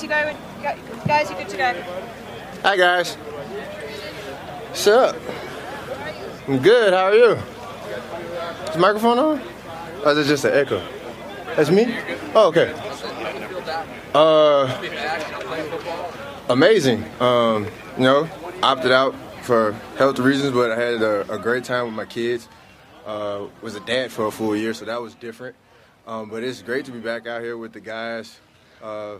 Go, go, guys, you're good to go. Hi guys. What's up? I'm good. How are you? Is the microphone on? Or is it just an echo? That's me. Oh, okay. Uh, amazing. Um, you know, opted out for health reasons, but I had a, a great time with my kids. Uh, was a dad for a full year, so that was different. Um, but it's great to be back out here with the guys. Uh,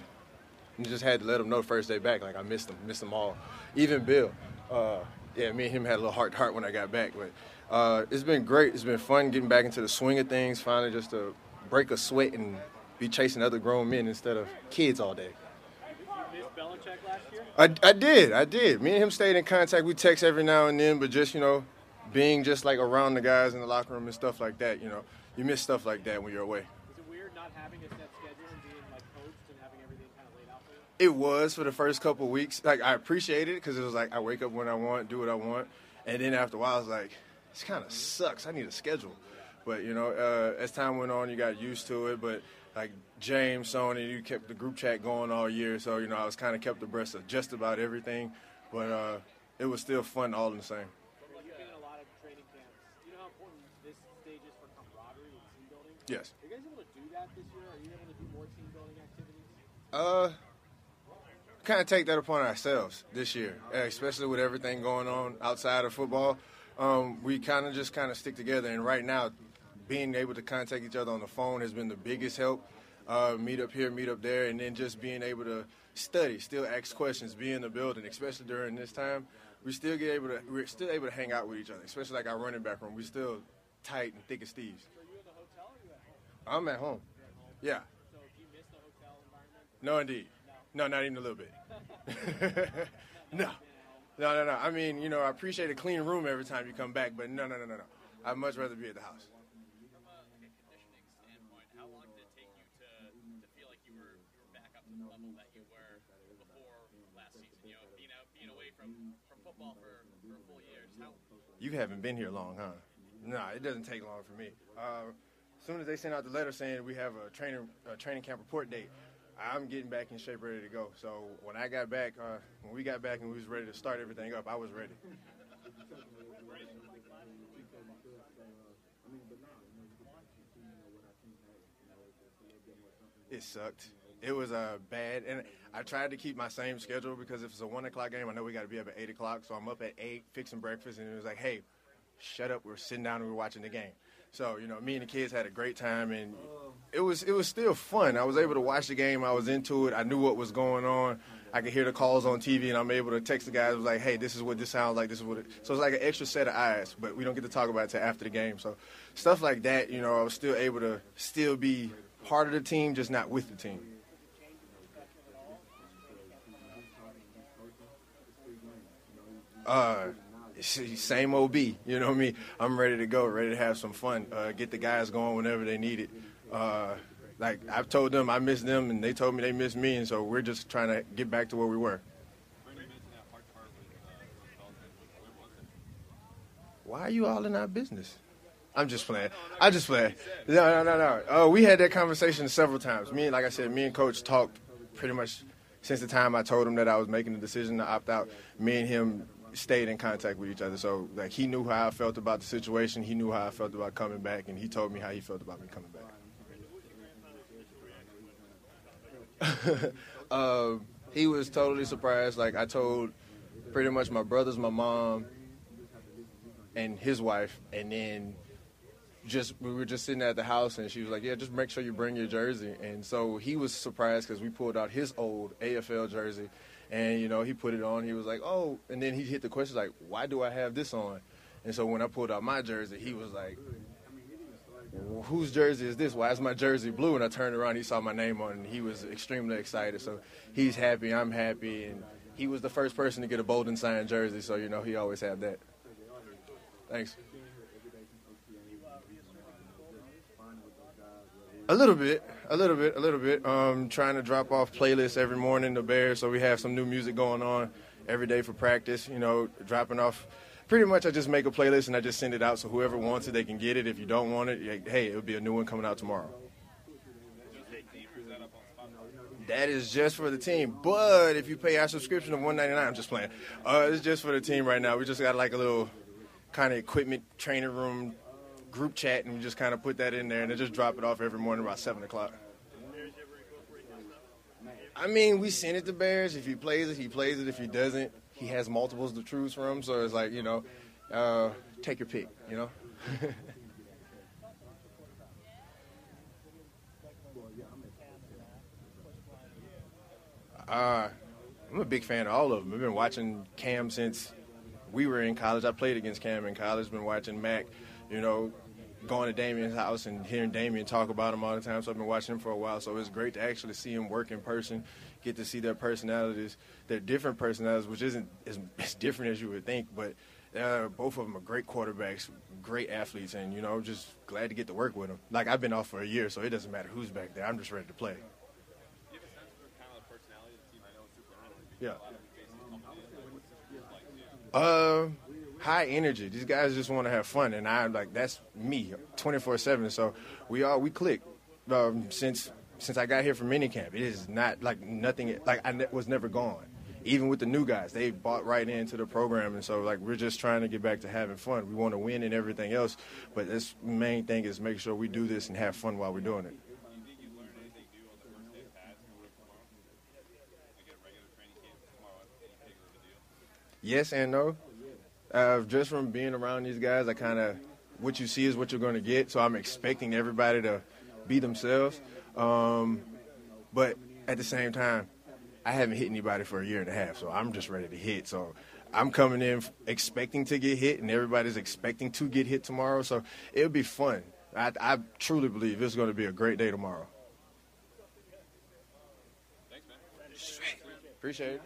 and just had to let them know first day back, like I missed them, missed them all. Even Bill, uh, yeah, me and him had a little heart to heart when I got back. But uh, it's been great. It's been fun getting back into the swing of things. Finally, just to break a sweat and be chasing other grown men instead of kids all day. I, I did, I did. Me and him stayed in contact. We text every now and then, but just you know, being just like around the guys in the locker room and stuff like that. You know, you miss stuff like that when you're away. Is it weird not having a set schedule and being like coached and having everything kind of laid out for you? It was for the first couple of weeks. Like I appreciated it because it was like I wake up when I want, do what I want, and then after a while, I was like, this kind of sucks. I need a schedule. But you know, uh, as time went on, you got used to it. But like James, Sony, you kept the group chat going all year, so you know I was kind of kept abreast of just about everything. But uh, it was still fun all in the same. You've been in a lot of training camps. You know how important this stage is for camaraderie and team building? Yes. Are you guys able to do that this year? Are you able to do more team building activities? Uh, kind of take that upon ourselves this year, uh, especially with everything going on outside of football. Um, we kind of just kind of stick together, and right now, being able to contact each other on the phone has been the biggest help. Uh, meet up here, meet up there, and then just being able to study, still ask questions, be in the building, especially during this time. We still get able to, we're still able to hang out with each other, especially like our running back room. We still tight and thick as thieves. Are you at the hotel or you at home? I'm at home. Yeah. So do you miss the hotel environment? No, indeed. No, not even a little bit. no. No, no, no. I mean, you know, I appreciate a clean room every time you come back, but no, no, no, no, no. I'd much rather be at the house. From a conditioning standpoint, how long did it take you to, to feel like you were you were back up to the level that you were before last season? You know, being out being away from, from football for, for a full year. How You haven't been here long, huh? No, it doesn't take long for me. Uh, as soon as they send out the letter saying we have a training a training camp report date, I'm getting back in shape, ready to go. So when I got back, uh, when we got back and we was ready to start everything up, I was ready. It sucked. It was uh, bad, and I tried to keep my same schedule because if it's a one o'clock game, I know we got to be up at eight o'clock. So I'm up at eight, fixing breakfast, and it was like, "Hey, shut up! We're sitting down and we're watching the game." So you know, me and the kids had a great time, and it was it was still fun. I was able to watch the game. I was into it. I knew what was going on. I could hear the calls on TV, and I'm able to text the guys. Was like, "Hey, this is what this sounds like. This is what." It, so it's like an extra set of eyes, but we don't get to talk about it till after the game. So stuff like that, you know, I was still able to still be part of the team, just not with the team. Uh, same OB, you know what I mean? I'm ready to go, ready to have some fun, uh, get the guys going whenever they need it. Uh, like I've told them I miss them, and they told me they miss me, and so we're just trying to get back to where we were. Why are you all in our business? I'm just playing. I just play. No, no, no, no. Oh, we had that conversation several times. Me, and like I said, me and Coach talked pretty much since the time I told him that I was making the decision to opt out. Me and him stayed in contact with each other. So like he knew how I felt about the situation. He knew how I felt about coming back, and he told me how he felt about me coming back. uh, he was totally surprised. Like I told pretty much my brothers, my mom, and his wife, and then just we were just sitting at the house, and she was like, "Yeah, just make sure you bring your jersey." And so he was surprised because we pulled out his old AFL jersey, and you know he put it on. He was like, "Oh," and then he hit the question like, "Why do I have this on?" And so when I pulled out my jersey, he was like, "Well, "Whose jersey is this? Why is my jersey blue?" And I turned around, he saw my name on, it, and he was extremely excited. So he's happy, I'm happy, and he was the first person to get a Bolden signed jersey. So you know he always had that. Thanks. A little bit, a little bit, a little bit. Um, trying to drop off playlists every morning the Bears, so we have some new music going on every day for practice. You know, dropping off. Pretty much, I just make a playlist and I just send it out, so whoever wants it, they can get it. If you don't want it, hey, it'll be a new one coming out tomorrow. That is just for the team. But if you pay our subscription of one ninety nine, I'm just playing. Uh, it's just for the team right now. We just got like a little kind of equipment training room group chat, and we just kind of put that in there, and then just drop it off every morning about seven o'clock. I mean, we send it to Bears. If he plays it, he plays it. If he doesn't, he has multiples to choose from. So it's like you know, uh, take your pick. You know. Uh, I'm a big fan of all of them. I've been watching Cam since we were in college. I played against Cam in college. Been watching Mac, you know, going to Damien's house and hearing Damien talk about him all the time. So I've been watching him for a while. So it's great to actually see him work in person, get to see their personalities, their different personalities, which isn't as, as different as you would think, but uh, both of them are great quarterbacks, great athletes, and you know, just glad to get to work with them. Like I've been off for a year, so it doesn't matter who's back there. I'm just ready to play. Do you have a sense for kind of the personality of the team? I know it's super early. but Yeah. a lot of faces come in. What's it like to you? Uh, high energy. These guys just want to have fun, and I'm like that's me, twenty four seven. So we all we click um, since since I got here from minicamp. It is not like nothing. Like I ne- was never gone. Even with the new guys, they bought right into the program, and so like we're just trying to get back to having fun. We want to win and everything else, but this main thing is make sure we do this and have fun while we're doing it. Yes and no. Uh, just from being around these guys, I kind of what you see is what you're going to get. So I'm expecting everybody to be themselves. Um, but at the same time, I haven't hit anybody for a year and a half, so I'm just ready to hit. So I'm coming in expecting to get hit, and everybody's expecting to get hit tomorrow. So it'll be fun. I, I truly believe it's going to be a great day tomorrow. Thanks, man. Appreciate it.